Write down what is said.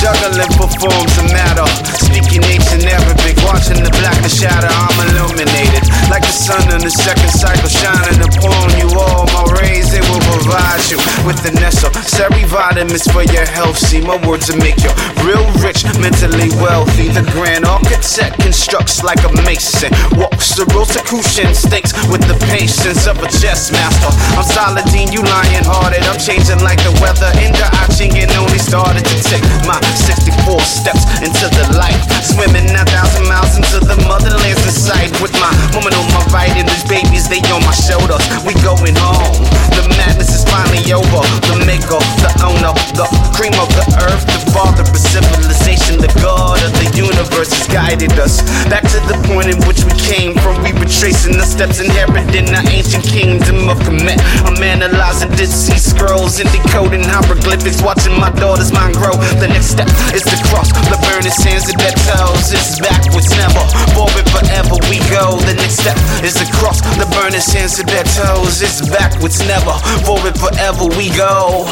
Juggling for forms matter. Speaking ancient Arabic, watching the blackness shatter. The second cycle, shining upon you all. My rays, they will provide you with the necessary vitamins for your health. See, my words will make you real rich, mentally wealthy. The grand architect constructs like a mason. Walks the Rosicrucian stakes with the patience of a chess master. I'm Saladin, you lion hearted. I'm changing like the weather in the I Ching and only started to take my 64 steps into the light. Swimming they on my shoulders. We going home. The madness is finally over. The maker, the owner, the cream of the earth, the father of civilization, the god of the universe has guided us back to the point in which we came from. We retracing the steps inherited in the ancient kingdom of Kemet. I'm analyzing Dead Sea Scrolls and decoding hieroglyphics, watching my daughter's mind grow. The next step is to cross the burning sands of their toes. It's backwards, sands of their toes. It's backwards, never forward, forever we go.